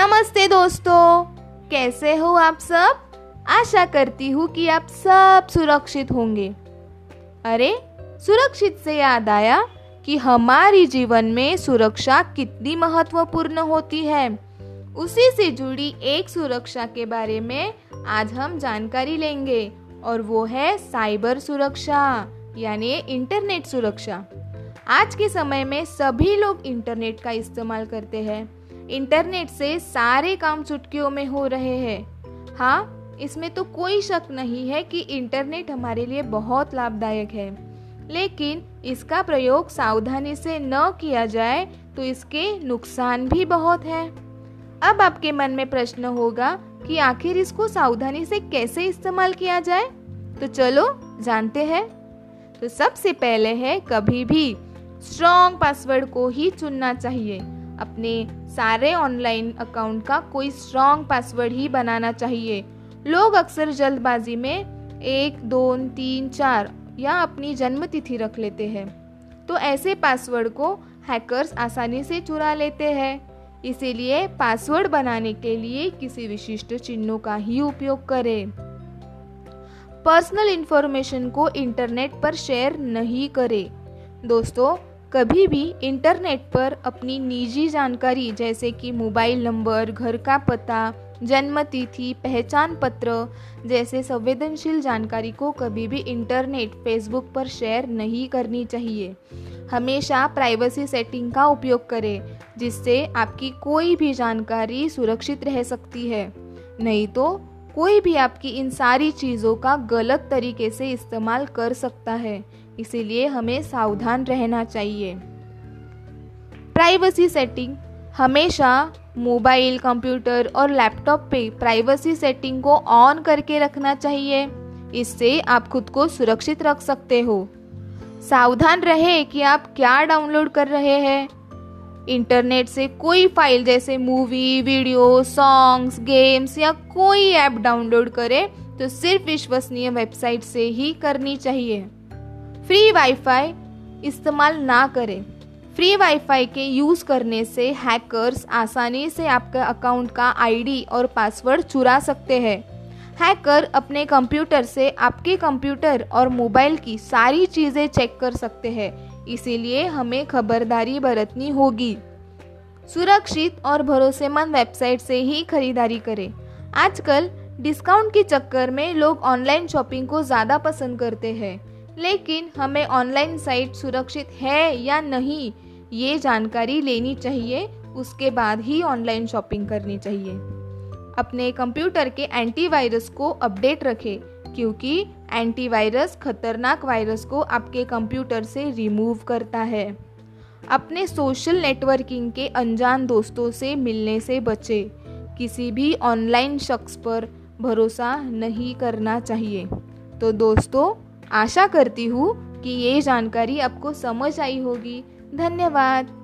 नमस्ते दोस्तों, कैसे हो आप सब? आशा करती हूँ कि आप सब सुरक्षित होंगे। अरे, सुरक्षित से याद आया कि हमारी जीवन में सुरक्षा कितनी महत्वपूर्ण होती है। उसी से जुड़ी एक सुरक्षा के बारे में आज हम जानकारी लेंगे, और वो है साइबर सुरक्षा, यानी इंटरनेट सुरक्षा। आज के समय में सभी लोग इंटरनेट का इस्तेमाल करते हैं। इंटरनेट से सारे काम चुटकियों में हो रहे हैं। हाँ इसमें तो कोई शक नहीं है कि इंटरनेट हमारे लिए बहुत लाभदायक है। लेकिन इसका प्रयोग सावधानी से न किया जाए तो इसके नुकसान भी बहुत हैं। अब आपके मन में प्रश्न होगा कि आखिर इसको सावधानी से कैसे इस्तेमाल किया जाए? तो चलो, जानते हैं। तो सबसे पहले है, कभी भी स्ट्रॉन्ग पासवर्ड को ही चुनना चाहिए। अपने सारे ऑनलाइन अकाउंट का कोई स्ट्रॉन्ग पासवर्ड ही बनाना चाहिए। लोग अक्सर जल्दबाजी में एक, दो, तीन, चार या अपनी जन्म तिथि रख लेते हैं। तो ऐसे पासवर्ड को हैकर्स आसानी से चुरा लेते हैं। इसीलिए पासवर्ड बनाने के लिए किसी विशिष्ट चिन्हों का ही उपयोग करें। पर्सनल इंफॉर्मेशन को इंटरनेट पर शेयर नहीं करें। दोस्तों कभी भी इंटरनेट पर अपनी निजी जानकारी, जैसे कि मोबाइल नंबर, घर का पता जन्म तिथि पहचान पत्र, जैसे संवेदनशील जानकारी को कभी भी इंटरनेट, फेसबुक पर शेयर नहीं करनी चाहिए। हमेशा प्राइवेसी सेटिंग का उपयोग करें, जिससे आपकी कोई भी जानकारी सुरक्षित रह सकती है। नहीं तो कोई भी आपकी इन सारी चीज़ों का गलत तरीके से इस्तेमाल कर सकता है। इसीलिए हमें सावधान रहना चाहिए। प्राइवेसी सेटिंग हमेशा मोबाइल, कंप्यूटर और लैपटॉप पे प्राइवेसी सेटिंग को ऑन करके रखना चाहिए। इससे आप खुद को सुरक्षित रख सकते हो। सावधान रहे कि आप क्या डाउनलोड कर रहे हैं। इंटरनेट से कोई फ़ाइल जैसे मूवी वीडियो सॉन्ग्स गेम्स या कोई ऐप डाउनलोड करें तो सिर्फ़ विश्वसनीय वेबसाइट से ही करनी चाहिए। फ्री वाईफाई इस्तेमाल ना करें। फ्री वाईफाई के यूज़ करने से हैकर्स आसानी से आपका अकाउंट का आईडी और पासवर्ड चुरा सकते हैं। हैकर अपने कंप्यूटर से आपके कंप्यूटर और मोबाइल की सारी चीज़ें चेक कर सकते हैं। इसीलिए हमें खबरदारी बरतनी होगी। सुरक्षित और भरोसेमंद वेबसाइट से ही खरीदारी करें। आजकल डिस्काउंट के चक्कर में लोग ऑनलाइन शॉपिंग को ज़्यादा पसंद करते हैं। लेकिन हमें ऑनलाइन साइट सुरक्षित है या नहीं, ये जानकारी लेनी चाहिए। उसके बाद ही ऑनलाइन शॉपिंग करनी चाहिए। अपने कंप्यूटर के एंटीवायरस को अपडेट रखें, क्योंकि एंटीवायरस खतरनाक वायरस को आपके कंप्यूटर से रिमूव करता है। अपने सोशल नेटवर्किंग के अनजान दोस्तों से मिलने से बचे। किसी भी ऑनलाइन शख्स पर भरोसा नहीं करना चाहिए। तो दोस्तों आशा करती हूँ कि ये जानकारी आपको समझ आई होगी। धन्यवाद।